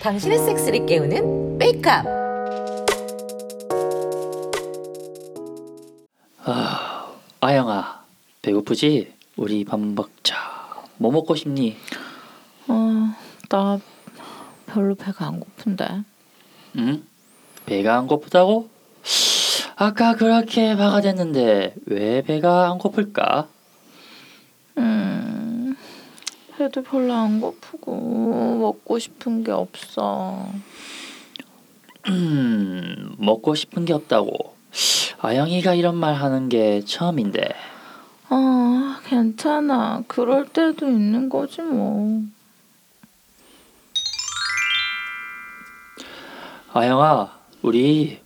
당신의 섹스를 깨우는 메이크업. 아, 아영아, 배고프지? 우리 밥 먹자. 뭐 먹고 싶니? 어, 나 별로 배가 안 고픈데. 응? 배가 안 고프다고? 아까 그렇게 화가 됐는데 왜 배가 안 고플까? 음, 배도 별로 안 고프고 먹고 싶은 게 없어. 음, 먹고 싶은 게 없다고. 아영이가 이런 말 하는 게 처음인데. 아, 괜찮아. 그럴 때도 있는 거지 뭐. 아영아, 우리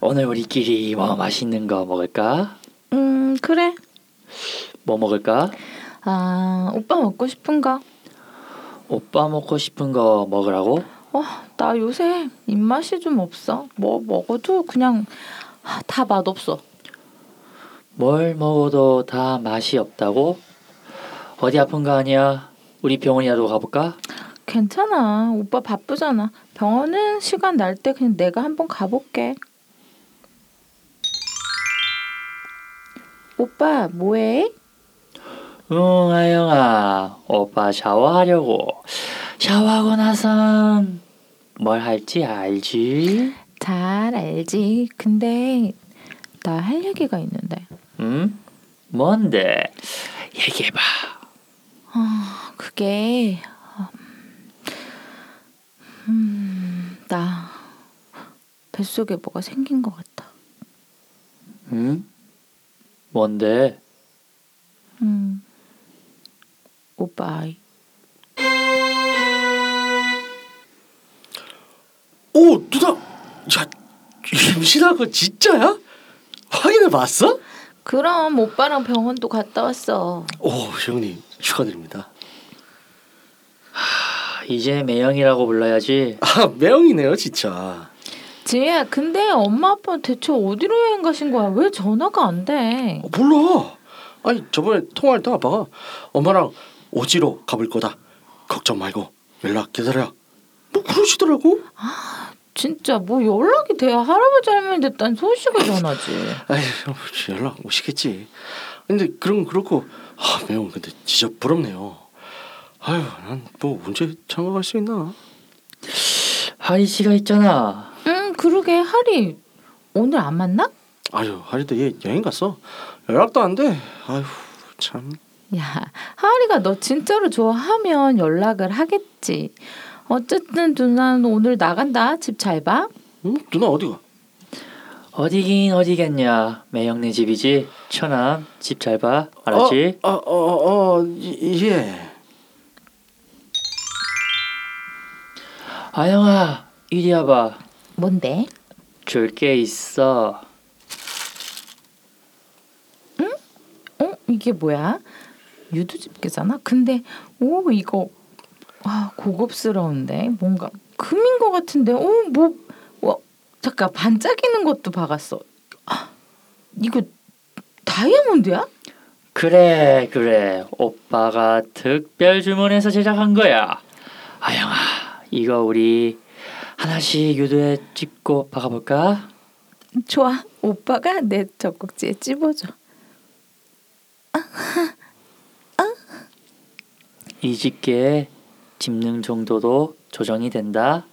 오늘 우리끼리 뭐 맛있는 거 먹을까? 음, 그래. 뭐 먹을까? 아, 오빠 먹고 싶은 거. 오빠 먹고 싶은 거 먹으라고? 어, 나 요새 입맛이 좀 없어. 뭐 먹어도 그냥 아, 다 맛없어. 뭘 먹어도 다 맛이 없다고? 어디 아픈 거 아니야? 우리 병원이라도 가볼까? 괜찮아. 오빠 바쁘잖아. 병원은 시간 날 때 그냥 내가 한번 가볼게. 오빠 뭐해? 응, 아영아. 오빠 샤워하려고. 샤워하고 나선 뭘 할지 알지? 잘 알지. 근데 나 할 얘기가 있는데. 응? 뭔데? 얘기해봐. 아, 그게 음, 나 뱃속에 뭐가 생긴 것 같아. 응? 뭔데? 음. 오빠 아이. 오 누나 야 임신한 거 진짜야? 확인해 봤어? 그럼 오빠랑 병원도 갔다 왔어. 오 형님 축하드립니다 아, 이제 매형이라고 불러야지. 아 매형이네요 진짜 지혜야, 근데 엄마 아빠 대체 어디로 여행 가신 거야? 왜 전화가 안 돼? 어, 몰라 아니 저번에 통화할 때 아빠가 엄마랑 오지로 가볼 거다. 걱정 말고 연락 기다려. 뭐 그러시더라고? 진짜 뭐 연락이 돼야 할아버지 할머니 됐다는 소식을 전하지. 아이 연락 오시겠지. 근데 그럼 그렇고 아 매형 근데 진짜 부럽네요. 아유 난뭐 언제 갈수 있나? 하리 씨가 있잖아. 응, 그러게. 하리 오늘 안 만나? 아유 하리도 얘 여행 갔어. 연락도 안 돼. 아유 참 야, 하리가 너 진짜로 좋아하면 연락을 하겠지. 어쨌든 누나는 오늘 나간다. 집 잘 봐. 응? 누나 어디 가 어디긴 어디겠냐. 매형네 집이지. 천암. 집 잘 봐. 알았지? 어, 어, 어, 어, 이- 예. 아영아, 이리 와봐. 뭔데? 줄 게 있어. 어? 이게 뭐야? 유두 집게잖아. 근데 오 이거 와 고급스러운데 뭔가 금인 것 같은데 어뭐 와, 잠깐 반짝이는 것도 박았어. 아, 이거 다이아몬드야? 그래, 그래. 오빠가 특별 주문해서 제작한 거야. 아영아, 이거 우리 하나씩 유도에 찍고 박아볼까? 좋아. 오빠가 내 젖꼭지에 찝어줘. 이 집게 집는 정도도 조정이 된다.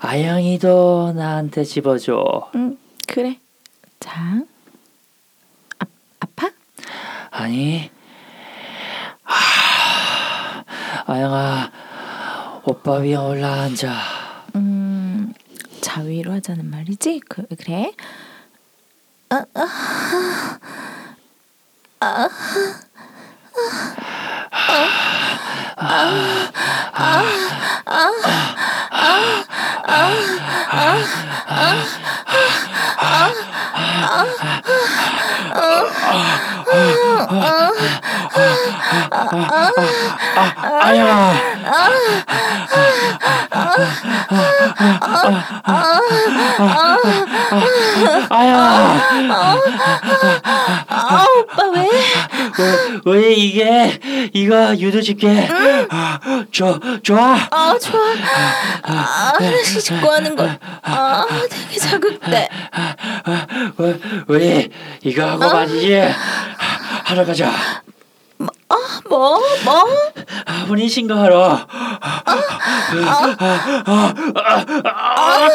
아영이도 나한테 집어줘. 응 그래. 자. 아, 아파? 아니, 아, 아영아, 오빠 위에 올라앉아. 음 자위로 하자는 말이지. 그, 그래. 아, 아, 아, 아 야. 아야. 아 오빠 왜? 왜, 왜 이게 이거 유도 집게 좋 좋아 아 좋아. 아 하나씩 짚고 하는 거. 아 되게 자극돼. 왜, 왜 이거 하고 말이지 하러 가자 뭐 뭐? 혼인 신고하러 아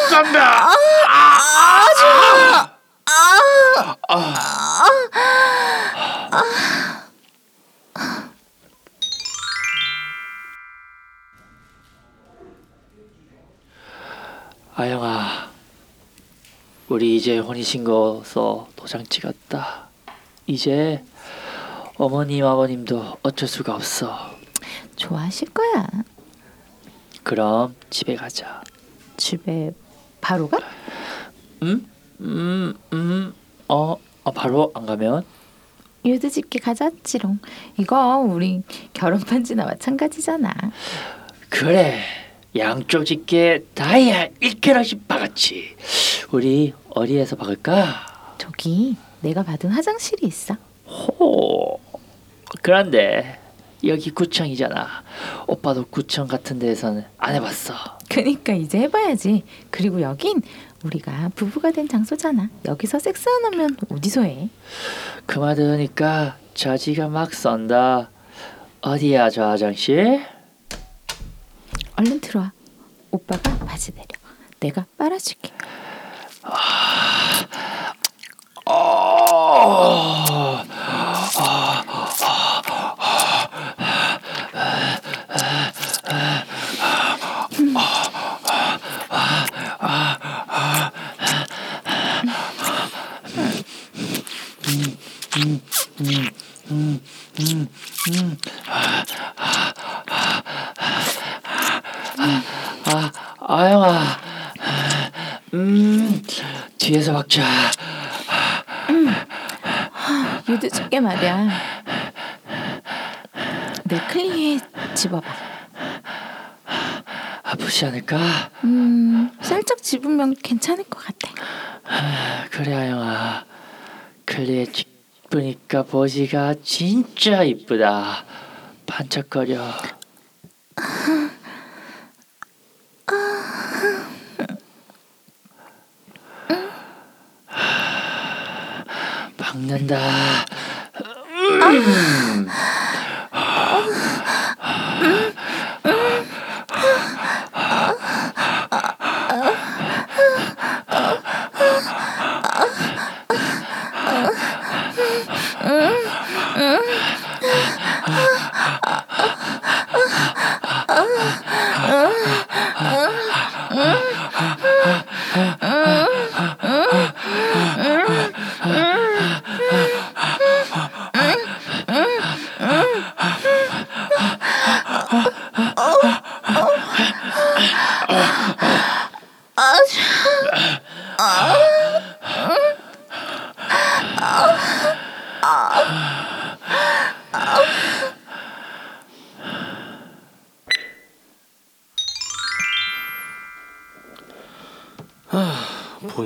깜다 아 영아, 우리 이제 혼인신고 서 도장 찍었다. 이제 어머님 아버님도 어쩔 수가 없어. 좋아하실 거야. 그럼 집에 가자. 집에 바로 가? 음? 음, 음, 어, 어 바로 안 가면? 유드 집게 가자지롱. 이거 우리 결혼 반지나 마찬가지잖아. 그래. 양쪽 집게 다이아 1캐럿씩 박았지. 우리 어디에서 박을까? 저기 내가 받은 화장실이 있어. 호. 그런데 여기 구청이잖아. 오빠도 구청 같은 데에서는 안 해봤어. 그니까 이제 해봐야지. 그리고 여긴 우리가 부부가 된 장소잖아. 여기서 섹스 안 하면 어디서 해? 그 말 들으니까 저지가 막 썬다. 어디야 저 화장실? 얼른 들어와. 오빠가 바지 내려. 내가 빨아줄게. 아, 아영아. 음, 뒤에서 박자. 유드 집게 말이야. 내 클리에 집어봐. 아프지 않을까? 음, 살짝 집으면 괜찮을 것 같아. 그래 아영아. 클리에 짚으니까 버지가 진짜 이쁘다. 반짝거려. 박는다.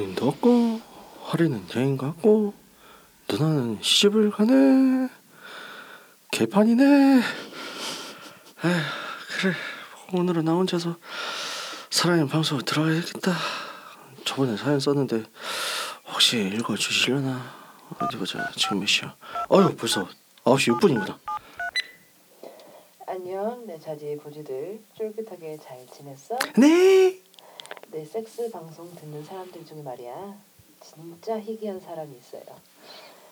본인도 없고 허리는 여행 갔고 누나는 시집을 가네. 개판이네. 에휴 그래. 오늘은 나 혼자서 사랑의 방송 들어가야겠다. 저번에 사연 썼는데 혹시 읽어주시려나? 어디 보자. 지금 몇 시야? 어휴 벌써 9시 6분입니다. 안녕, 내 자지 부지들. 쫄깃하게 잘 지냈어? 네 내 섹스 방송 듣는 사람들 중에 말이야, 진짜 희귀한 사람이 있어요.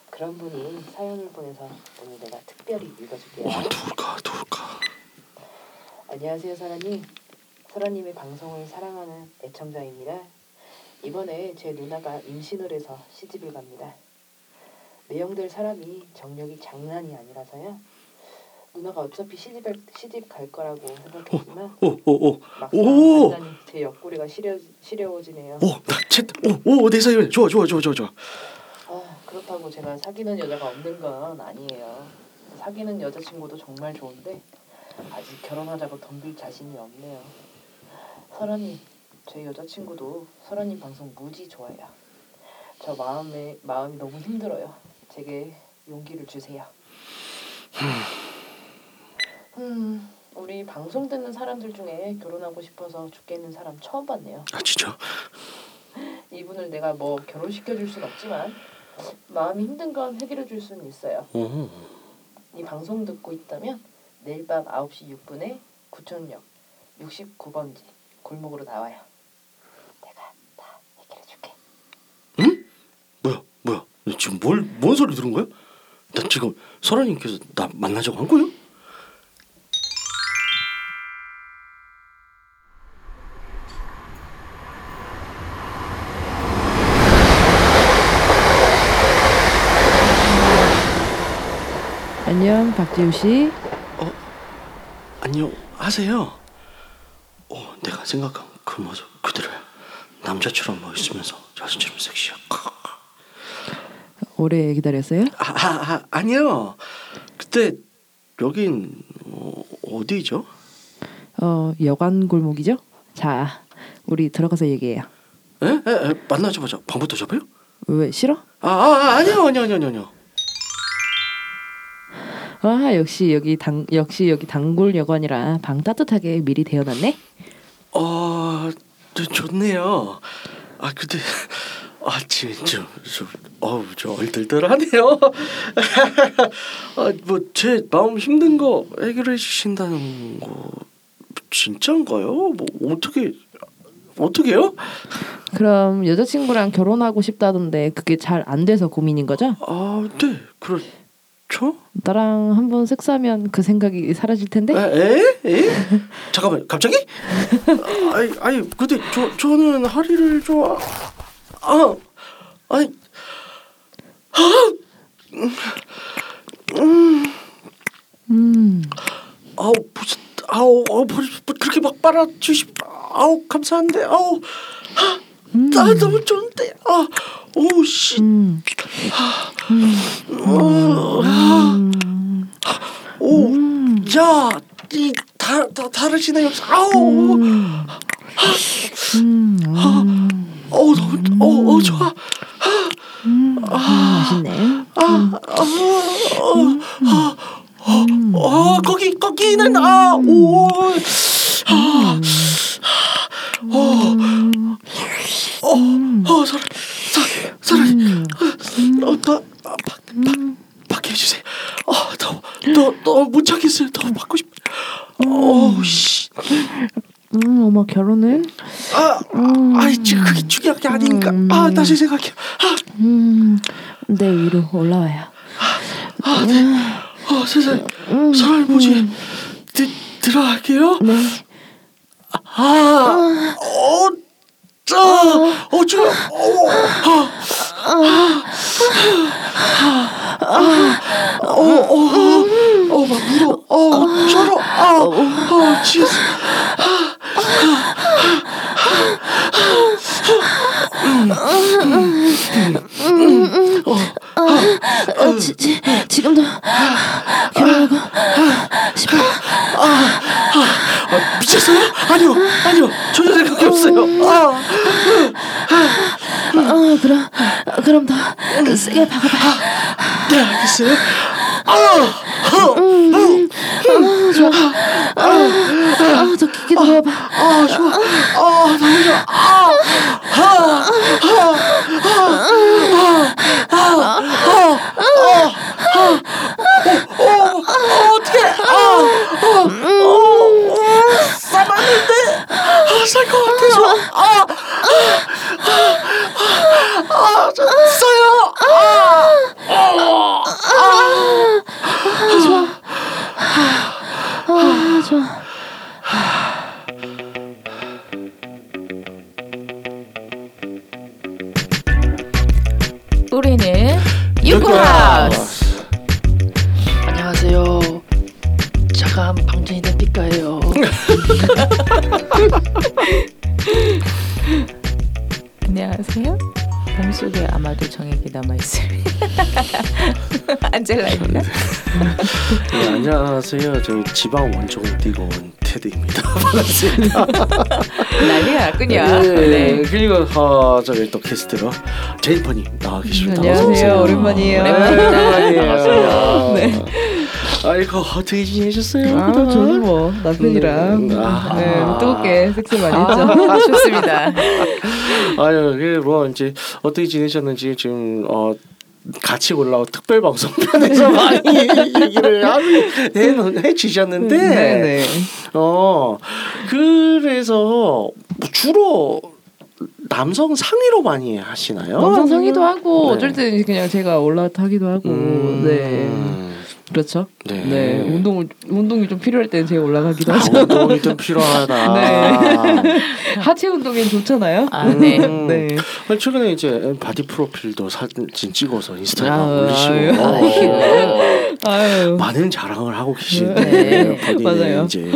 그런 분이 사연을 보내서 오늘 내가 특별히 읽어줄게요. 어, 누굴까 누굴까 안녕하세요, 사라님. 사라님의 방송을 사랑하는 애청자입니다. 이번에 제 누나가 임신을 해서 시집을 갑니다. 내용될 사람이 정력이 장난이 아니라서요. 누나가 어차피 시집 시집 갈 거라고 생각했지만 막상 오! 완전히 제 옆구리가 시려 시려워지네요. 오, 나 챗, 오, 오, 내 사연 좋아, 좋아, 좋아, 좋아, 좋아. 아, 그렇다고 제가 사귀는 여자가 없는 건 아니에요. 사귀는 여자친구도 정말 좋은데 아직 결혼하자고 덤빌 자신이 없네요. 설아님, 제 여자친구도 설아님 방송 무지 좋아해요. 저 마음에 마음이 너무 힘들어요. 제게 용기를 주세요. 음, 우리 방송 듣는 사람들 중에 결혼하고 싶어서 죽겠는 사람 처음 봤네요. 아 진짜? 이분을 내가 뭐 결혼시켜 줄 순 없지만 마음이 힘든 건 해결해 줄 수는 있어요. 어. 이 방송 듣고 있다면 내일 밤 9시 6분에 구청역 69번지 골목으로 나와요. 내가 다 해결해 줄게. 뭐야 뭐야? 너 지금 뭘 뭔 소리 들은 거야? 나 지금 설아님께서 나 만나자고 한 거예 박지우 씨. 안녕하세요. 어, 내가 생각한 그 모습 그대로야. 남자처럼 멋있으면서 여자처럼 섹시해. 오래 기다렸어요? 아, 아, 아 아니요. 그때 여긴 어, 어디죠? 어 여관 골목이죠? 자 우리 들어가서 얘기해요. 에? 에, 에 만나자마자 방부터 잡아요? 왜 싫어? 아, 아 아, 아니요 아니요 아니요 아니요. 아 역시 여기 당 역시 여기 단골 여관이라 방 따뜻하게 미리 데워놨네. 어, 저, 좋네요. 아 근데 아 진짜 좀 어우 저 얼떨떨하네요. 아뭐 제 마음 힘든 거 해결해 주신다는 거 진짜인가요? 뭐 어떻게 어떻게요? 그럼 여자친구랑 결혼하고 싶다던데 그게 잘 안 돼서 고민인 거죠? 아, 네, 그렇 죠. 나랑 한번 섹스하면 그 생각이 사라질 텐데. 아, 에? 에? 잠깐만, 갑자기? 아, 아니, 아니, 근데 저 저는 하리를 좋아. 아, 아니, 음. 아우 무슨 아우 어, 그렇게 막 빨아 주시. 아우 감사한데, 아우, 음. 아 너무 좋은데, 아, 오 씨, 음. 어, 음. 오, 음. 야, 이 다 다 다르시네 요. 아우, 음. 음. 음. 어 너무, 어, 어 좋아. 음. 맛있네. 아, 아, 어, 아, 어, 어, 거기 거기는 아, 오, 아, 어, 어, 어, 사, 사람, 어, 더, 아, 박, 박, 밖에 해주세요. 어, 더, 더, 더못 참겠어요. 더 받고 싶. 어, 씨, 음, 어머 결혼을? 아, 아이, 지금 그게 중요한 게 아닌가. 아, 다시 생각해. 아, 음, 내 위로 올라와요. 아, 네. 어, 세상에, 사람이 뭐지? 드, 들어갈게요. 네. 아, 어, 짜, 어, 저, 어, 아, 아, 어, 어, 어, 막 물어, 어, 저러, 아, 어, 지스, 어, 지, 지, 지금도 결혼하고 싶어. 아, 미쳤어요? 아니요, 아니요, 전혀 생각이 없어요. 아, 어, 그럼 그럼 더 세게 박아봐. 네, 알겠 우리는 유쿠하우스. 안녕하세요. 차가운 방전이 된 삐까예요. 안녕하세요. 몸속에 아마도 정액이 남아 있을 안젤라입니다. 네, 안녕하세요. 저희 지방 원종을 뛰고 온 테드입니다. 난리가 났군요. 네, 네. 그리고 어, 저희 또 게스트로 제이퍼님 나와 계십니다. 안녕하세요. 오랜만이에요. 오랜만입니다. 반갑습니다. 네. 아이고 어떻게 지내셨어요? 아, 저는 뭐 남편이랑 음, 아. 네, 뭐 뜨겁게 섹스 많이 했죠. 아, 좋습니다. 아유, 뭐 이제 어떻게 지내셨는지 지금 어 같이 올라온 특별 방송 편에서 많이 얘기를 해, 해 주셨는데 네, 네. 어 그래서 주로 남성 상위로 많이 하시나요? 남성 상위도 하고 네. 어쩔 때는 그냥 제가 올라타기도 하고 음, 네 그렇죠. 네. 네 운동을 운동이 좀 필요할 때는 제가 올라가기도 아, 하죠. 운동이 좀 필요하다. 네. 하체 운동엔 좋잖아요. 아, 네. 음. 네. 아니, 최근에 이제 바디 프로필도 사진 찍어서 인스타에 올리시고. 아유. 많은 자랑을 하고 계신데 네. 맞아요. 이제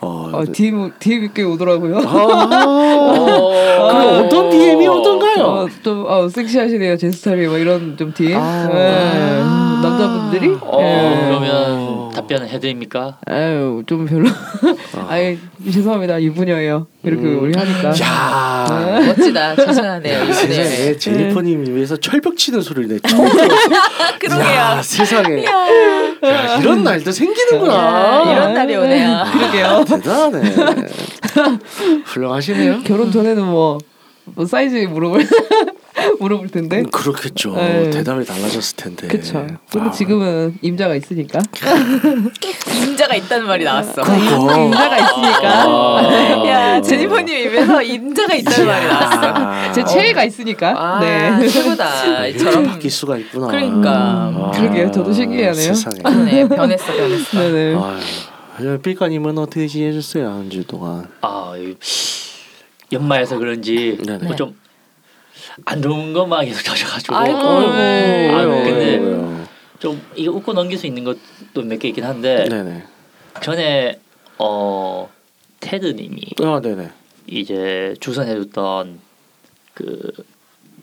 어, 어, DM DM 꽤 오더라고요. 아, 그럼 어떤 DM이 오던가요? 어, 좀 어, 섹시하시네요 제 스타일이 뭐 이런 좀 DM. 아. 네. 남자분들이. 어, 네. 그러면 답변을 해드립니까? 아유 좀 별로. 아유 죄송합니다 유부녀예요. 이렇게 음. 우리 하니까. 야 멋지다. 자신하네요. 이분이. 세상에 제니퍼님 위해서 철벽 치는 소리를 내 처음 들었어. 그러게요. 야, 세상에 야, 이런 날도 생기는구나. 야, 이런 날이 오네요. 그러게요. 대단하네. 훌륭하시네요. 결혼 전에는 뭐, 뭐 사이즈 물어볼 물어볼 텐데. 음, 그렇겠죠. 네. 대답이 달라졌을 텐데. 그쵸. 근데 아, 지금은 임자가 있으니까. 임자가 있다는 말이 나왔어. 그거. 임자가 있으니까. 아. 야 제니퍼님 입에서 임자가 있다는 말이 나왔어. 아, 제 최애가 있으니까. 아 네. 최고다. 이렇게 저런 바뀔 수가 있구나. 그러니까. 아, 그러게요. 저도 신기하네요. 세상에. 네 변했어 변했어. 네네. 삐까님은 어떻게 지내셨어요 한 주 동안? 아 이- 연말에서 그런지. 뭐 좀 안 좋은 것만 계속 터져가지고 아이고. 네. 아, 근데. 좀 이거 웃고 넘길 수 있는 것도 몇 개 있긴 한데 네네. 전에 어 테드님이 아 네네. 이제 주선해줬던 그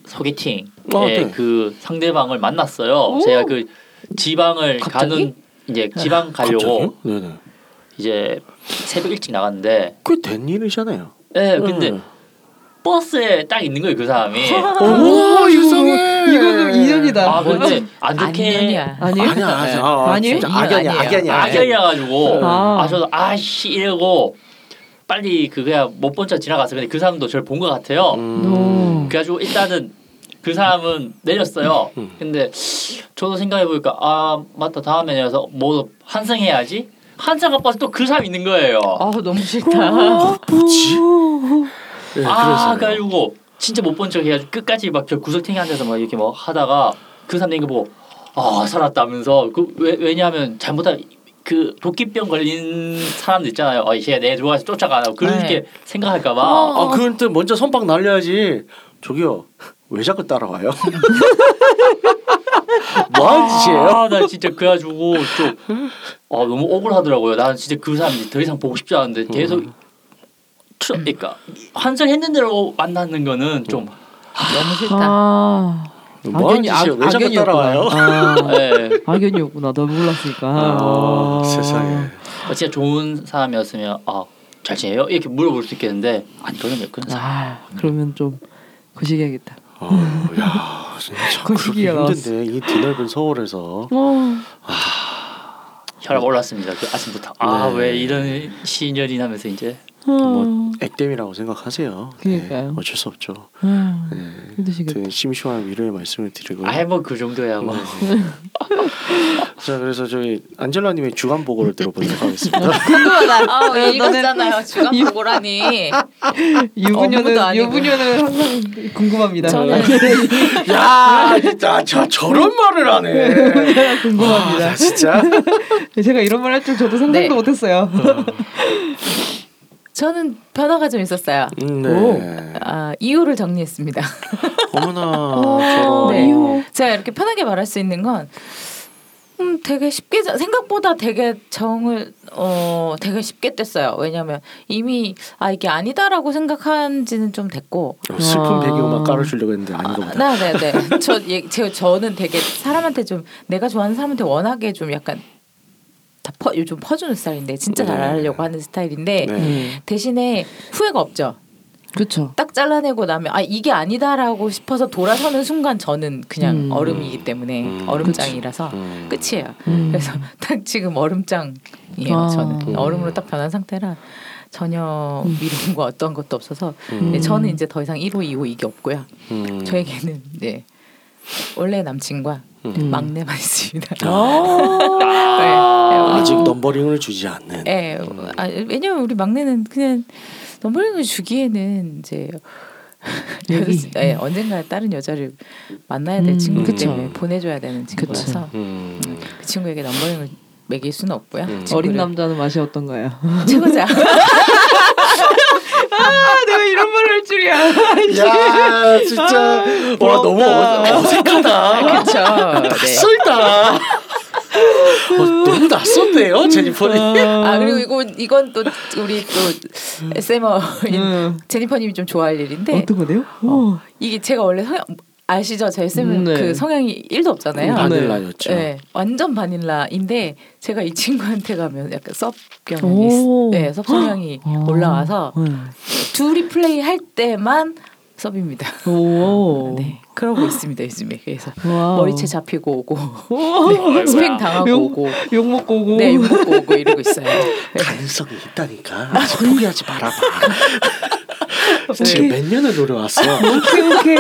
소개팅에 아, 네. 그 상대방을 만났어요. 오. 제가 그 지방을 갑자기? 가는 이제 지방 가려고. 이제 새벽 일찍 나갔는데, 꽤된 일이잖아요. 예 근데 네. 버스에 딱 있는 거예요 그 사람이. 오 이상해. 이거는 인연이다. 아 근데 안 좋게. 아니에요? 아니야 아니야. 아, 아니에요? 진짜 악연이야 아니에요. 악연이야. 악연이라 가지고 아. 아 저도 아씨 이러고 빨리 그 그냥 못본 척 지나갔어. 근데 그 사람도 저를 본 것 같아요. 음. 오. 그래가지고 일단은 그 사람은 내렸어요. 음. 근데 저도 생각해 보니까 아 맞다 다음에 내려서 뭐 환승해야지. 환승 앞에서 또 그 사람 있는 거예요. 아 너무 싫다. 뭐지? 네, 아. 그래가지고 진짜 못 본 척 해가지고 끝까지 막 저 구석탱이 앉아서 막 이렇게 막 하다가 그 사람 내거 보고 아 살았다면서 그 왜, 왜냐하면 잘못하면 그 도끼병 걸린 사람들 있잖아요. 어, 얘가 내 좋아해서 쫓아가고 그렇게 네. 생각할까봐. 아 그럴 때 먼저 선빵 날려야지. 저기요 왜 자꾸 따라와요? 뭐 하는 짓이에요? 아, 나 진짜 그래가지고 좀 아, 너무 억울하더라고요. 나는 진짜 그 사람 더 이상 보고 싶지 않은데 계속 추, 그러니까 환승했는 대로 만나는 거는 좀 너무 싫다. 아. 뭐 하는 짓이에요? 왜 자꾸 따라와요? 아, 예. 악연이었구나. 너 몰랐으니까. 아, 세상에. 어, 진짜 좋은 사람이었으면 아, 잘 지내요? 이렇게 물어볼 수 있겠는데 아니거든요. 그런 사람. 아, 그러면 좀 거시기하겠다. 어, 야 진짜 그 그렇게 힘든데 이 드넓은 서울에서 어. 혈압 올랐습니다. 그 아침부터 아 네. 왜 이런 시년이 나면서 이제 뭐 액땜이라고 생각하세요. 그러니까요. 네, 어쩔 수 없죠. 아, 네. 힘드시겠다. 그 심심한 위로의 말씀을 드리고. 아예 뭐그 정도야 뭐. 자 그래서 저희 안젤라님의 주간 보고를 들어보도록 하겠습니다. 궁금하다. 아 너는- 이거잖아요. 주간 보고라니. 유부녀는. 유부녀는 항상 궁금합니다. 저는- 야 진짜 저 저런 말을 하네. 궁금합니다. 아, 진짜. 제가 이런 말 할 줄 저도 상상도 네. 못했어요. 저는 변화가 좀 있었어요. 음, 네. 아 이유를 정리했습니다. 어머나 저런. 네. 이유. 제가 이렇게 편하게 말할 수 있는 건 음, 되게 쉽게 자- 생각보다 되게 정을 어 되게 쉽게 뗐어요. 왜냐면 이미 아 이게 아니다라고 생각한지는 좀 됐고. 어, 슬픈 아. 배경음악 깔아주려고 했는데 아닌가 보다. 네네네. 저 예, 제 저는 되게 사람한테 좀 내가 좋아하는 사람한테 워낙에 좀 약간 다 퍼, 요즘 퍼주는 스타일인데 진짜 네. 잘하려고 하는 스타일인데 네. 음. 대신에 후회가 없죠. 그렇죠. 딱 잘라내고 나면 아 이게 아니다라고 싶어서 돌아서는 순간 저는 그냥 음. 얼음이기 때문에 음. 얼음장이라서 음. 끝이에요. 음. 그래서 딱 지금 얼음장이에요. 아. 저는 음. 얼음으로 딱 변한 상태라 전혀 미련과 어떤 것도 없어서 음. 네, 저는 이제 더 이상 1호, 2호 이게 없고요. 음. 저에게는 네 원래 남친과 음. 막내만 있습니다. 아. 네. 아직 numbering을 주지 않는. 예, 아, 왜냐면 우리 막내는 그냥 numbering을 주기에는 이제 여기. 예, 언젠가 다른 여자를 만나야 될 음, 친구기 그쵸. 때문에 보내줘야 되는 친구라서 음. 그 친구에게 numbering을 매길 수는 없고요. 음. 어린 남자는 맛이 어떤가요? 최고자. 내가 이런 말을 할 줄이야. 야 진짜 와 너무 어- 어색하다. 그렇죠. 네. 낯설다. 어, 너무 낯선데요 제니퍼님. 아 그리고 이건 이건 또 우리 또 SM어인 음. 제니퍼님이 좀 좋아할 일인데 어떤 거네요? 어. 이게 제가 원래 성향 아시죠? 제 SM은 음, 네. 그 성향이 1도 없잖아요. 바닐라였죠. 네, 완전 바닐라인데 제가 이 친구한테 가면 약간 섭 경향이 오. 있- 네, 섭 성향이 아. 올라와서 음. 둘이 플레이 할 때만 sub입니다. 오. 네, 그러고 있습니다 요즘에 그래서 wow. 머리채 잡히고 오고 오. 스팽 당하고 욕- 오고 욕 먹고 오고. 네, 욕 먹고 오고 이러고 있어요. 네. 가능성이 있다니까. 포기하지 말아봐. 네. 지금 몇 년을 노려왔어. 오케이 오케이.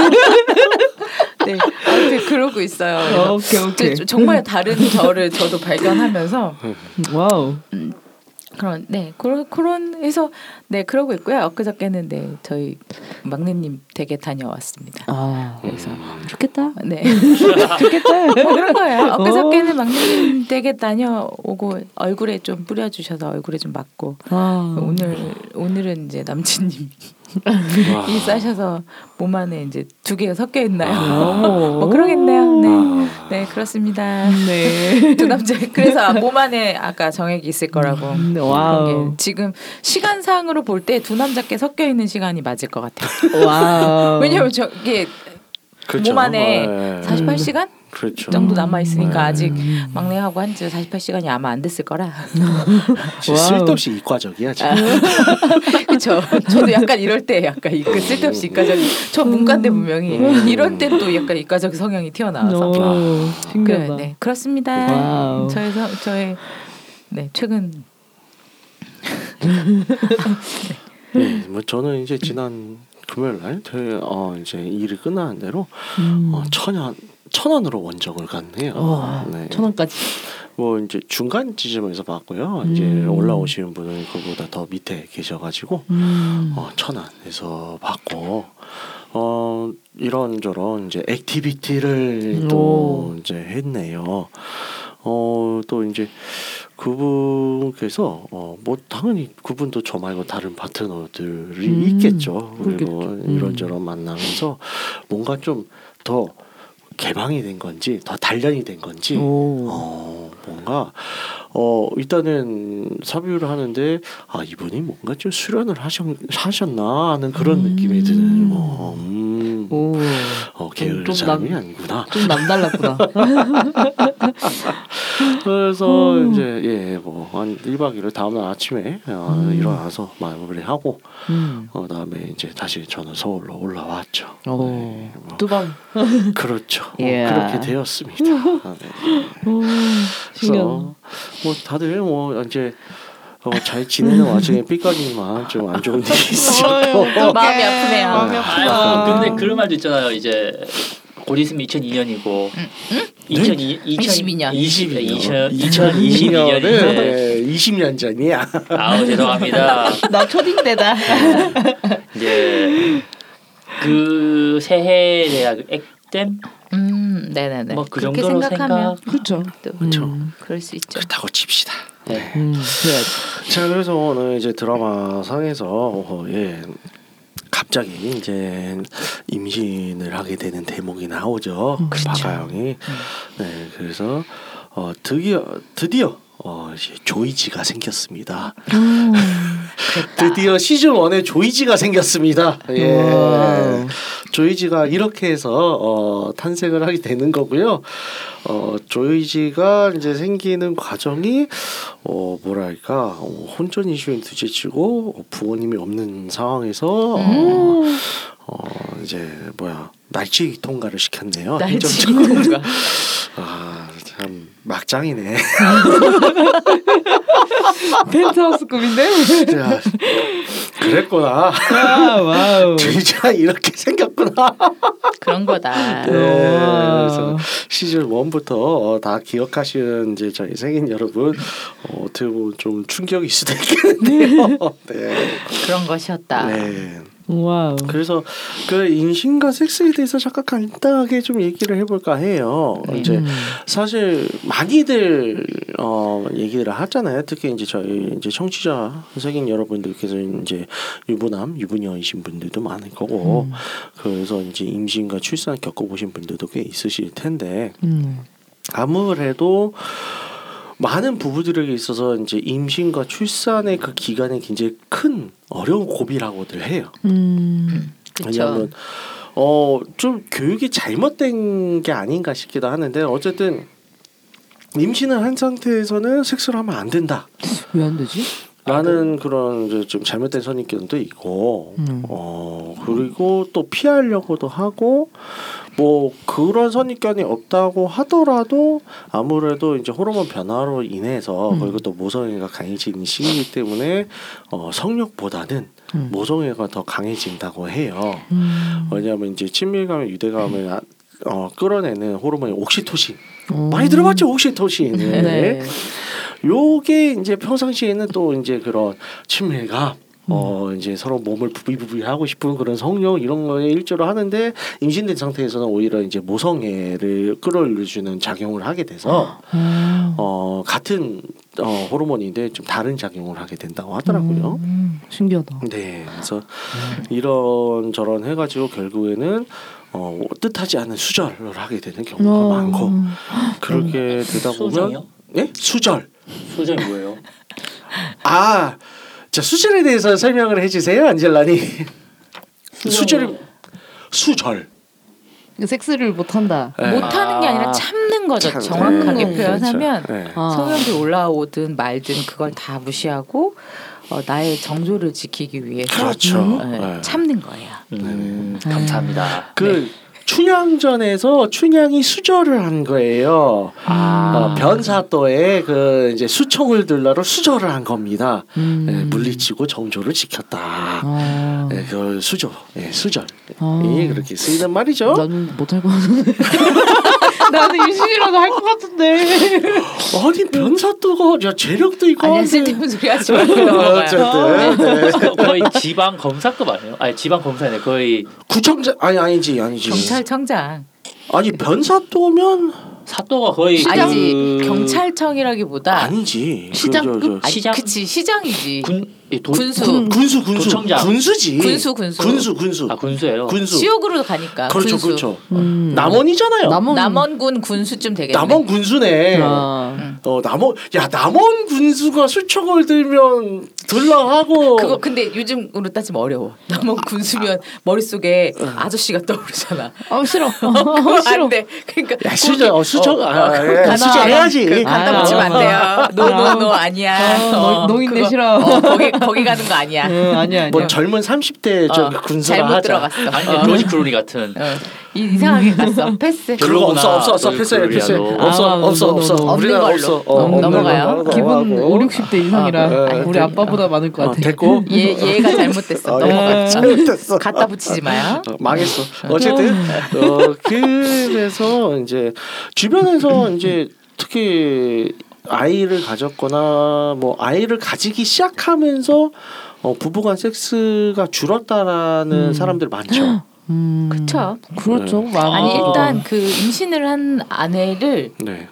네, 아무튼 그러고 있어요. 그래서 오케이 오케이. 저- 정말 다른 저를 저도 발견하면서 Wow. 그런 네 그런 그런 해서 네 그러고 있고요. 엊그저께는 네 저희 막내님 댁에 다녀왔습니다. 아. 그래서 좋겠다. 네 좋겠다. 뭐 그런 거예요. 엊그저께는 막내님 댁에 다녀오고 얼굴에 좀 뿌려주셔서 얼굴에 좀 맞고 아. 오늘 오늘은 이제 남친님이 와. 싸셔서 몸 안에 이제 두 개가 섞여 있나요? 오. 뭐 그러겠네요. 네, 아. 네 그렇습니다. 네. 두 남자 그래서 몸 안에 아까 정액이 있을 거라고. 음, 그런 wow. 게 지금 시간상으로 볼 때 두 남자께 섞여 있는 시간이 맞을 것 같아요. Wow. 왜냐면 저게 그렇죠. 몸 안에 네. 48시간 그렇죠. 정도 남아 있으니까 네. 아직 막내하고 한 지 48시간이 아마 안 됐을 거라. 쓸데없이 이과적이야 지금. 그렇죠. 저도 약간 이럴 때 약간 이그 쓸데없이 이과적. 저 문과인데 분명히 음. 이럴 때또 약간 이과적 성향이 튀어나와서. 오, 그래, 신기하다. 네 그렇습니다. Wow. 저의 성, 저의 네 최근 네, 뭐 저는 이제 지난 금요일 날 대- 어, 이제 일이 끝나는 대로 음. 어, 천안 천안으로 원정을 갔네요. 와, 네. 천안까지. 뭐 이제 중간 지점에서 봤고요. 이제 음. 올라오시는 분은 그보다 더 밑에 계셔가지고 음. 어, 천안에서 봤고 어 이런저런 이제 activity를 또 오. 이제 했네요. 어또 이제 그분께서 어 뭐 당연히 그분도 저 말고 다른 파트너들이 음, 있겠죠. 그리고 그렇겠죠. 이런저런 만나면서 뭔가 좀 더 개방이 된 건지 더 단련이 된 건지 오. 어, 뭔가 어 일단은 섭유를 하는데 아 이분이 뭔가 좀 수련을 하셨, 하셨나 하는 그런 음. 느낌이 드는 어, 음, 오. 어 게으른 좀 사람이 남- 아니구나. 좀 남달랐구나. 그래서 음. 이제 예 뭐한 1박 2일 다음날 아침에 어, 음. 일어나서 마무리하고 음. 어, 그다음에 이제 다시 저는 서울로 올라왔죠. 오. 네, 뭐 두방. 그렇죠. 어, 예. 그렇게 되었습니다. 아, 네. 오. 그래서 뭐 다들 뭐 이제 어, 잘 지내는 와중에 삐까기만 좀 안 좋은 일이 있으셨고 어떡해. 마음이 아프네요. 마음이 아프다. 아유, 근데 그런 말도 있잖아요. 이제 곧 있으면 2002년이고 2002 22년. 2022년 2022년을 2022년인데 20년 전이야. 아우 죄송합니다. 나 초딩 때다. 이제 그 새해 대학 액땜 음 네네네. 뭐 그 정도로 생각하면 생각. 그렇죠. 또 그렇죠. 음. 그럴 수 있죠. 그렇다고 칩시다. 네. 음. 자 그래서 오늘 이제 드라마 상에서 어, 예 갑자기 이제 임신을 하게 되는 대목이 나오죠. 음, 박아영이. 네 그래서 어, 드디어 드디어 어, 이제 조이지가 생겼습니다. 드디어 시즌 1에 조이지가 생겼습니다. 예. Wow. 조이지가 이렇게 해서 어, 탄생을 하게 되는 거고요. 어, 조이지가 이제 생기는 과정이 어, 뭐랄까 어, 혼전 이슈는 둘째치고 어, 부모님이 없는 상황에서 어, 어, 이제 뭐야 날치기 통과를 시켰네요. 날치기 통과. 아 참 막장이네. 펜트하우스급인데? 자, 그랬구나. 아, 와우. 조이지가 이렇게 생겼구나. 그런 거다. 네. 그래서 시즌 1부터 어, 다 기억하시는 이제 저희 생인 여러분 어, 어떻게 보면 좀 충격일 수도 있겠는데요. 네. 그런 것이었다. 네. Wow. 그래서 그 임신과 섹스에 대해서 잠깐 간단하게 좀 얘기를 해볼까 해요. 네. 이제 음. 사실 많이들 어 얘기를 하잖아요. 특히 이제 저희 이제 청취자 선생님 여러분들께서 이제 유부남 유부녀이신 분들도 많을 거고 음. 그래서 이제 임신과 출산 겪어보신 분들도 꽤 있으실 텐데 음. 아무래도 많은 부부들에게 있어서 이제 임신과 출산의 그 기간이 굉장히 큰 어려운 고비라고들 해요. 음. 왜냐하면 어 좀 교육이 잘못된 게 아닌가 싶기도 하는데 어쨌든 임신을 한 상태에서는 섹스를 하면 안 된다. 왜 안 되지? 라는 그런 이제 좀 잘못된 선입견도 있고 음. 어 그리고 또 피하려고도 하고 뭐 그런 선입견이 없다고 하더라도 아무래도 이제 호르몬 변화로 인해서 음. 그리고 또 모성애가 강해지는 시기이기 때문에 어 성욕보다는 음. 모성애가 더 강해진다고 해요. 음. 왜냐하면 이제 친밀감을 유대감을 아- 어, 끌어내는 호르몬이 옥시토신 어. 많이 들어봤죠 옥시토신 네. 요게 이제 평상시에는 또 이제 그런 친밀감 어 이제 서로 몸을 부비부비 하고 싶은 그런 성욕 이런 거에 일조를 하는데 임신된 상태에서는 오히려 이제 모성애를 끌어올려주는 작용을 하게 돼서 아. 어 같은 어 호르몬인데 좀 다른 작용을 하게 된다고 하더라고요. 음. 신기하다. 네, 그래서 이런 저런 해가지고 결국에는 어, 뜻하지 않은 수절을 하게 되는 경우가 어. 많고 그렇게 되다 보면 수정이요? 예 수절 소정이 뭐예요? 아, 자 수절에 대해서 설명을 해주세요, 안젤라니. 수절, 수절. 섹스를 못 한다. 네. 못하는 게 아니라 참는 거죠. 참- 정확하게 네. 표현하면 그렇죠. 네. 아. 성욕이 올라오든 말든 그걸 다 무시하고 어, 나의 정조를 지키기 위해서 그렇죠. 음, 네, 네. 참는 거예요. 음, 감사합니다. 그 춘향전에서 춘향이 수절을 한 거예요. 아. 어, 변사또에 그 이제 수청을 들러로 수절을 한 겁니다. 음. 예, 물리치고 정조를 지켰다. 아. 예, 그 수조, 예, 수절 이 아. 그렇게 쓰이는 말이죠. 나는 못할 것 같은데. 나는 임신이라도 할 것 같은데. 아니 변사또가 야 재력도 있고 한데- 쓸데없는 소리 하지 말고 넘어가요. 어쨌든 네. 거의 지방 검사급 아니에요? 아니 지방 검사네 거의 구청장 아니 아니지 아니지 경찰청장 아니 변사또면 사또가 거의 아니지 그 경찰청이라기보다 아니지 시장급? 그, 저, 저, 아니, 시장? 그치 시장이지 군이 도, 군수. 군- 군수 군수 도청장. 군수지 군수, 군수. 군수 군수 아 군수예요. 군수 지옥으로 가니까 그렇죠 군수. 그렇죠 음. 남원이잖아요 남원. 남원군 군수쯤 되겠네. 남원 군수네 아. 어 남원 야 남원 군수가 수청을 들면 들라하고 그거 근데 요즘으로 따지면 어려워. 남원 군수면 머릿 속에 어. 아저씨가 떠오르잖아. 아 싫어. 그거 싫어. 안 돼. 그러니까 야 수저 어, 수청 어, 아, 어, 예, 가나- 수저 해야지 그 갖다 아, 붙이면 안 아, 돼요. 노노노 아니야. 아, 노- 노인네 그거- 싫어. 어, 거기 거기 가는 거 아니야. 응, 아니야 아니야. 뭐 젊은 30대 저 어, 군수라 잘못 하자 들어갔어. 아니 어. 로지 클루니 같은. 어. 이- 이상하게 갔어. 패스. 그런 거 없어 없어 없어. 패스해 패스해 그러리아도. 없어 아, 없어 없어. 없어 어, 없는 넘어가요. 넘어가고. 5, 60대 이상이라 아, 네. 우리 아빠보다 많을 것 어, 같아. 됐고 얘 얘가 잘못됐어. 어, 넘어가. 잘못됐어 갖다 붙이지 마요. 어, 망했어 어쨌든 어, 그래서 이제 주변에서 이제 특히 아이를 가졌거나 뭐 아이를 가지기 시작하면서 어, 부부간 섹스가 줄었다라는 음. 사람들 많죠. 음. 그쵸. 그렇죠. 네. 아니 일단 그 임신을 한 아내를 네.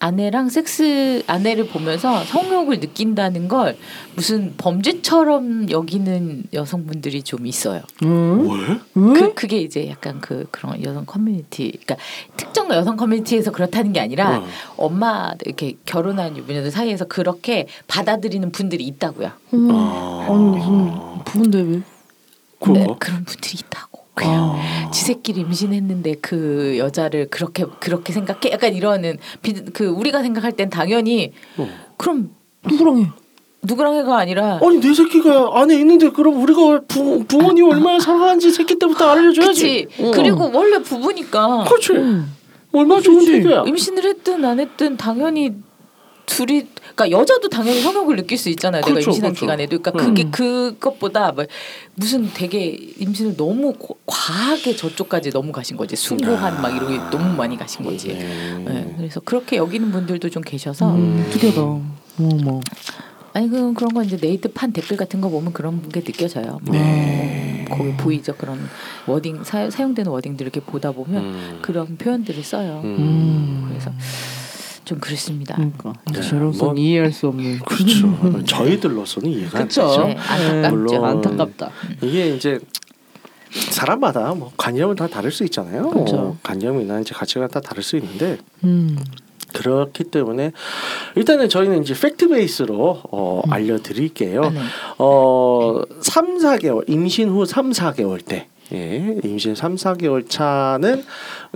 아내랑 섹스 아내를 보면서 성욕을 느낀다는 걸 무슨 범죄처럼 여기는 여성분들이 좀 있어요. 응? 왜? 응? 그 그게 이제 약간 그 그런 여성 커뮤니티, 그러니까 특정 여성 커뮤니티에서 그렇다는 게 아니라 어. 엄마 이렇게 결혼한 유부녀들 사이에서 그렇게 받아들이는 분들이 있다고요. 음. 아. 아니 무슨 부인데 왜? 그거? 네, 그런 분들이 있다고. 그냥 아. 지새끼리 임신했는데 그 여자를 그렇게 그렇게 생각해? 약간 이러는 비, 그 우리가 생각할 땐 당연히 어. 그럼 누구랑 해? 누구랑 해가 아니라 아니 내 새끼가 안에 있는데 그럼 우리가 부, 부모님 얼마나 사랑하는지 새끼 때부터 알려줘야지. 어. 그리고 원래 부부니까 그렇지. 응. 얼마나 좋은. 태교야. 임신을 했든 안 했든 당연히 둘이 그러니까 여자도 당연히 성욕을 느낄 수 있잖아요. 내가 그렇죠, 임신한 그렇죠. 기간에도 그러니까 음. 그게 그것보다 뭐 무슨 되게 임신을 너무 고- 과하게 저쪽까지 너무 가신 거지. 숭고한 막 이런 게 너무 많이 가신 거지. 네. 네, 그래서 그렇게 여기는 분들도 좀 계셔서 음, 특이하다. 어머. 아니 그 그런 거 이제 네이트 판 댓글 같은 거 보면 그런 게 느껴져요. 뭐, 네. 뭐 거기 보이죠 그런 wording 사, 사용되는 wording들 이렇게 보다 보면 음. 그런 표현들을 써요. 음. 그래서 좀 그렇습니다. 그러니까 네, 저로선 뭐- 이해할 수 없는. 그렇죠. 저희들로서는 이해가 안 그쵸. 되죠. 네, 안타깝죠. 물론 안타깝다. 이게 이제 사람마다 뭐 관념은 다 다를 수 있잖아요. 그렇죠. 어, 관념이나 이제 가치가 다 다를 수 있는데 음. 그렇기 때문에 일단은 저희는 이제 fact base로 어, 음. 알려드릴게요. 아, 네. 어, 3, 4개월 임신 후 3, 4개월 때 예, 임신 3, 4개월 차는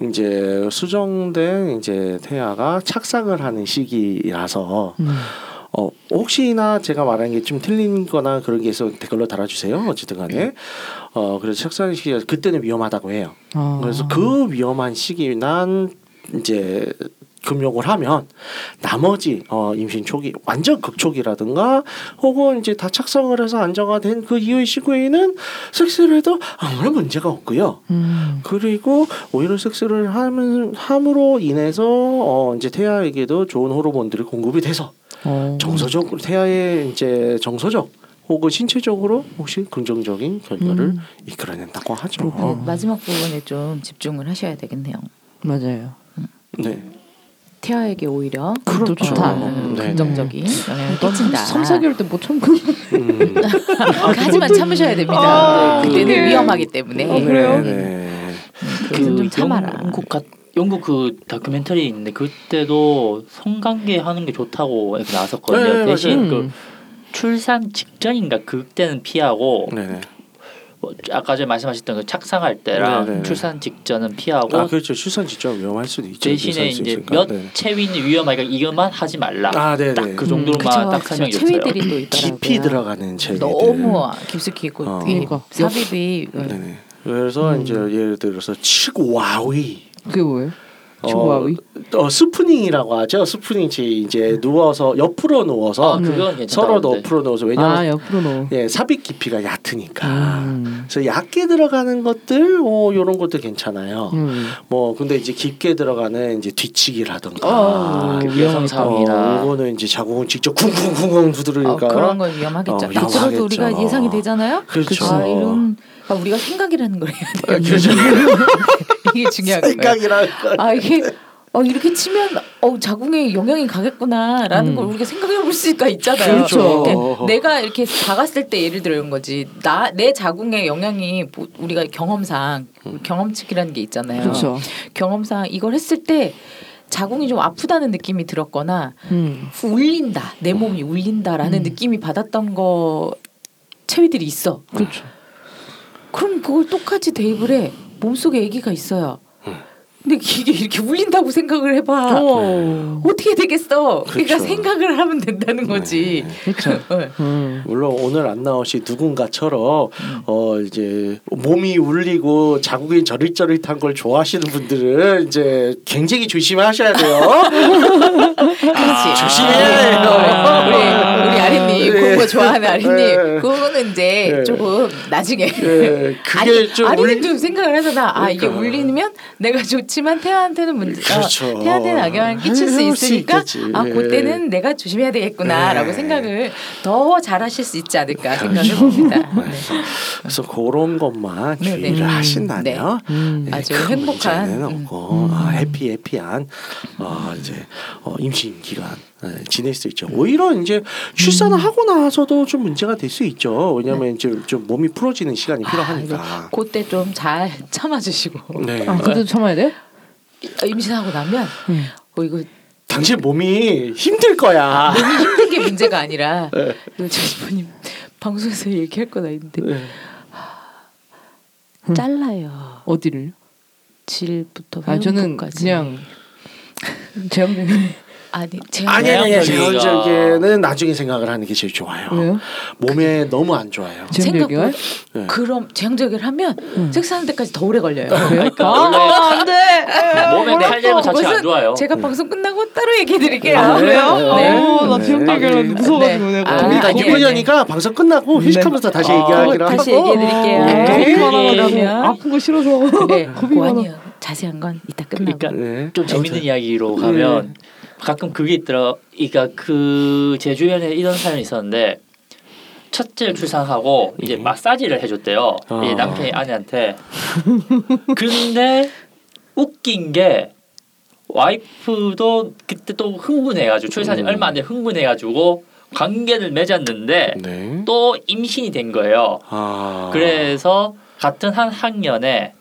이제 수정된 이제 태아가 착상을 하는 시기라서 음. 어, 혹시나 제가 말한 게 좀 틀린 거나 그런 게 있어 댓글로 달아주세요. 어쨌든 간에. 어, 그래서 착상 시기 그때는 위험하다고 해요. 아. 그래서 그 위험한 시기 난 이제 금욕을 하면 나머지 어 임신 초기 완전 극초기라든가 혹은 이제 다 착상을 해서 안정화된 그 이후의 시기에는 섹스를 해도 아무런 문제가 없고요. 음. 그리고 오히려 섹스를 하면 함으로 인해서 어 이제 태아에게도 좋은 호르몬들이 공급이 돼서 어. 정서적 태아의 이제 정서적 혹은 신체적으로 혹시 긍정적인 결과를 음. 이끌어낸다고 하죠. 그 마지막 부분에 좀 집중을 하셔야 되겠네요. 맞아요. 네. 태아에게 오히려 그렇죠. 좋다. 네. 긍정적인 영향을 난 끼친다. 3, 4개월 때못 참고. 음. 하지만 참으셔야 됩니다. 아, 네, 그때는 어떡해. 위험하기 때문에 어, 그래요? 네, 네. 그래서 좀 참아라. 영국 가, 영국 그 다큐멘터리 있는데 그때도 성관계 하는 게 좋다고 나왔었거든요. 네, 대신 맞아요. 그 출산 직전인가 그때는 피하고 네, 네. 뭐 아까 전에 말씀하셨던 그 착상할 때랑 네, 네, 네. 출산 직전은 피하고 아 그렇죠. 출산 직전 위험할 수도 있죠. 대신에 이제. 몇 네. 체위는 위험하니까 이것만 하지 말라. 아, 네, 딱 네. 그 정도로만 그쵸, 딱. 설명이 있어요. 체위들이 또 있더라고요. 깊이 들어가는 체위들. 너무 깊숙이 있고 어. 그러니까. 삽입이 어, 네네. 그래서 이제 예를 들어서 측와위. 그게 뭐예요? 어, 측와위? 어 spooning이라고 하죠. spooning 치 이제 누워서 옆으로 누워서 아, 그건 괜찮다. 서로 근데. 옆으로 누워서 왜냐면 아 옆으로 넣어. 예 삽입 깊이가 얕으니까. 음. 그래서 얕게 들어가는 것들, 어 이런 것도 괜찮아요. 음. 뭐 근데 이제 깊게 들어가는 이제 뒤치기라든가. 아, 그 위험하다. 여성상이나 어, 이거는 이제 자궁을 직접 쿵쿵쿵쿵 어, 두드리니까. 그런 건 위험하겠죠. 어. 들어도 우리가 예상이 되잖아요. 그렇죠. 아, 이런 아, 우리가 생각이라는 걸 해야 돼요. 그렇죠. 이게 중요한 거예요. 생각이랄 거. 아 이게 어 이렇게 치면 어 자궁에 영향이 가겠구나라는 음. 걸 우리가 생각해 볼 수가 있잖아요. 그렇죠. 그러니까 내가 이렇게 박았을 때 예를 들어 이런 거지. 나 내 자궁에 영향이 뭐 우리가 경험상 경험칙이라는 게 있잖아요. 그렇죠. 경험상 이걸 했을 때 자궁이 좀 아프다는 느낌이 들었거나 음. 울린다 내 몸이 울린다라는 음. 느낌이 받았던 거 체위들이 있어. 그렇죠. 그럼 그걸 똑같이 대입을 해. 몸속에 아기가 있어요. 근데 이게 이렇게 울린다고 생각을 해봐. 어. 어떻게 되겠어? 그러니까 그렇죠. 생각을 하면 된다는 거지. 그렇죠. 네. 음. 물론 오늘 안 나오신 누군가처럼 어 이제 몸이 울리고 자국이 저릿저릿한 걸 좋아하시는 분들은 이제 굉장히 조심하셔야 돼요. 그렇지. 조심해야 해요. 우리 우리 아린님 네. 거 좋아하는 아린님 예. 그거는 이제 예. 조금 나중에 예, 그게 아니, 좀 아린님도 울- 생각을 하잖아 아 이게 그러니까. 울리면 내가 좋지만 태아한테는 문제 그렇죠. 어, 태아한테는 악영향을 끼칠 수 있으니까 있겠지. 아 예. 그때는 내가 조심해야 되겠구나라고 예. 생각을 더 잘하실 수 있지 않을까 생각을 그렇죠. 봅니다 네. 그래서 그런 것만 네, 주의를 네. 하신다면 음. 네, 아주 큰 행복한, 음. 아, 해피 해피한 어, 이제 어, 임신 기간 네, 지낼 수 있죠. 오히려 이제 출산을 하고 나서도 좀 문제가 될 수 있죠. 왜냐하면 이제 좀 몸이 풀어지는 시간이 필요하니까. 그때 좀 잘 참아주시고 네. 아 그래도 참아야 돼? 임신하고 나면 음. 어 이거 당신 몸이 힘들 거야. 몸이 힘든 게 문제가 아니라 네. 저번님 방송에서 얘기할 건 아닌데 네. 음. 잘라요 어디를? 질부터 아 저는. 그냥 제왕적인 아니 제가 아니 아니 아니 제왕절개는 나중에 생각을 하는 게 제일 좋아요. 왜요? 몸에 너무 안 좋아요. 생각보다 네. 그럼 제왕절개를 하면 섹스하는 데까지 더 오래 걸려요. 그래요? 원래 아 안돼. 몸에 탄력은 자체가 안 좋아요. 제가 방송 끝나고 따로 얘기해 드릴게요. 아, 그래요? 네. 어, 나 네. 제왕절개를 네. 무서워가지고 네. 내가. 아, 기분이니까 방송 끝나고 휴식하면서 다시 아, 얘기하기로 하고. 다시 얘기해 드릴게요. 아, 네. 겁이 많아 그러면 아픈 거 싫어서. 네. 겁이 그 많아. 자세한 건 이따 끝나고. 그러니까 네. 좀 재밌는. 이야기로 가면 가끔 그게 있더라. 그러니까 그 제 주변에 이런 사연이 있었는데 첫째를 출산하고 이제 네. 마사지를 해줬대요. 아. 이 남편이 아내한테. 근데 웃긴 게 와이프도 그때 또 흥분해가지고 출산이 음. 얼마 안 돼 흥분해가지고 관계를 맺었는데 네. 또 임신이 된 거예요. 아. 그래서 같은 한 학년에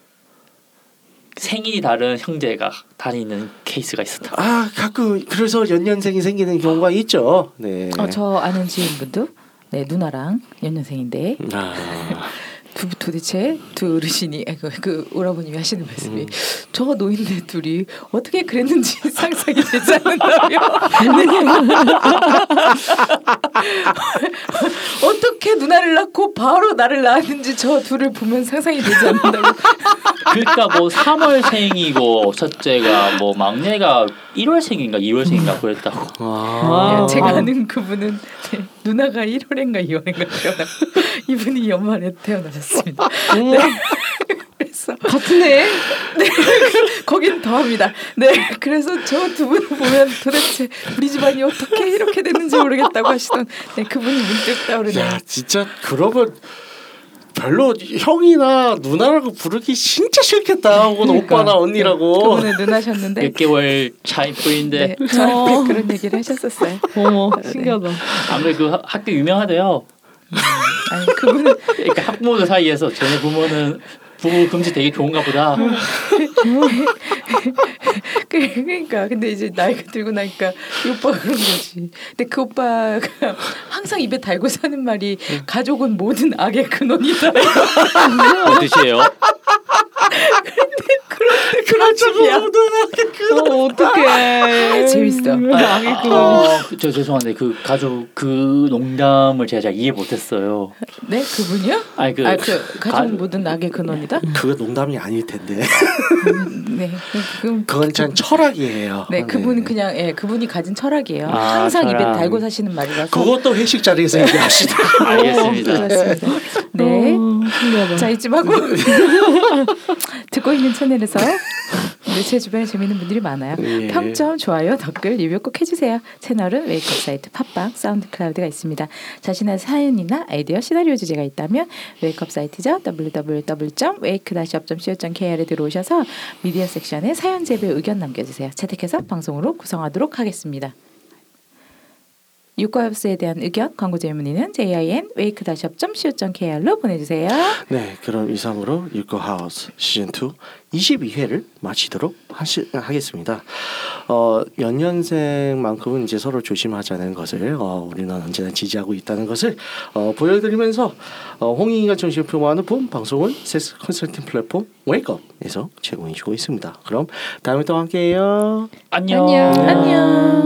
생일이 다른 형제가 다니는 케이스가 있었다. 아 가끔 그래서 연년생이 생기는 경우가 있죠. 네. 어, 저 아는 지인분도 네 누나랑 연년생인데 아. 두, 도대체 두 어르신이 그, 그 오라버님이 하시는 말씀이 음. 저 노인네 둘이 어떻게 그랬는지 상상이 되지 않는다며 어떻게 누나를 낳고 바로 나를 낳았는지 저 둘을 보면 상상이 되지 않는다고 그러니까 뭐 3월생이고 첫째가 뭐 막내가 1월생인가 2월생인가 그랬다고. 아. 제가 아는 그분은 네, 누나가 1월인가 2월인가 태어났고 이분이 연말에 태어나셨습니다. 네. 그래서 같은 애. 거긴 더합니다. 네, 그래서 저 두 분을 보면 도대체 우리 집안이 어떻게 이렇게 됐는지 모르겠다고 하시던 네, 그분이 문득 떠오르네요. 야 진짜 그러면 별로 형이나 누나라고 부르기 진짜 싫겠다. 혹은 그러니까. 오빠나 언니라고. 그분은 누나셨는데 몇 개월 차이 뿌인데 네, 저한테 그런 얘기를 하셨었어요. 어머 신기하다. 아무래도 그 하- 학교 유명하대요. 아니 그분은 그러니까 학부모들 사이에서 쟤네 부모는 부부 금지 되게 좋은가 보다. 그- 그러니까 근데 이제 나이가 들고 나니까 이 오빠가 그런 거지. 근데 그 오빠가 항상 입에 달고 사는 말이 가족은 모든 악의 근원이다. 뭐 뜻이에요? 그런 집이야. 어 어떡해. 재밌어. 악의 그. 어, 저 죄송한데 그 가족 그 농담을 제가 잘 이해 못했어요. 네 그분이요? 아니 그, 아, 그 가족 가- 모든 악의 근원이다. 그거 농담이 아닐 텐데. 네, 그, 그건 참 철학이에요. 네, 그분은 그냥 예, 그분이 가진 철학이에요. 아, 항상 입에 철학. 달고 사시는 말이라서. 그것도 회식 자리에서 얘기합시다. 알겠습니다. 그렇습니다. 네. 어. 자 이쯤 하고 듣고 있는 채널에서 네, 제 주변에 재밌는 분들이 많아요. 예. 평점, 좋아요, 댓글, 리뷰 꼭 해주세요. 채널은 웨이크업 사이트 팟빵, 사운드 클라우드가 있습니다. 자신의 사연이나 아이디어, 시나리오 주제가 있다면 웨이크업 사이트죠. www.wake-up.co.kr에 들어오셔서 미디어 섹션에 사연 제보 의견 남겨주세요. 채택해서 방송으로 구성하도록 하겠습니다. 육과엽스에 대한 의견, 광고 질문에는 jin wake-up.co.kr로 보내주세요. 네, 그럼 이상으로 유커하우스 시즌 2 22회를 마치도록 하시, 하겠습니다. 어, 연년생만큼은 이제 서로 조심하자는 것을 어, 우리는 언제나 지지하고 있다는 것을 어, 보여드리면서 어, 홍익이가 정신을 표방하는 본 방송은 세스 컨설팅 플랫폼 웨이크업에서 제공해주고 있습니다. 그럼 다음에 또 함께해요. 안녕. 안녕. 안녕.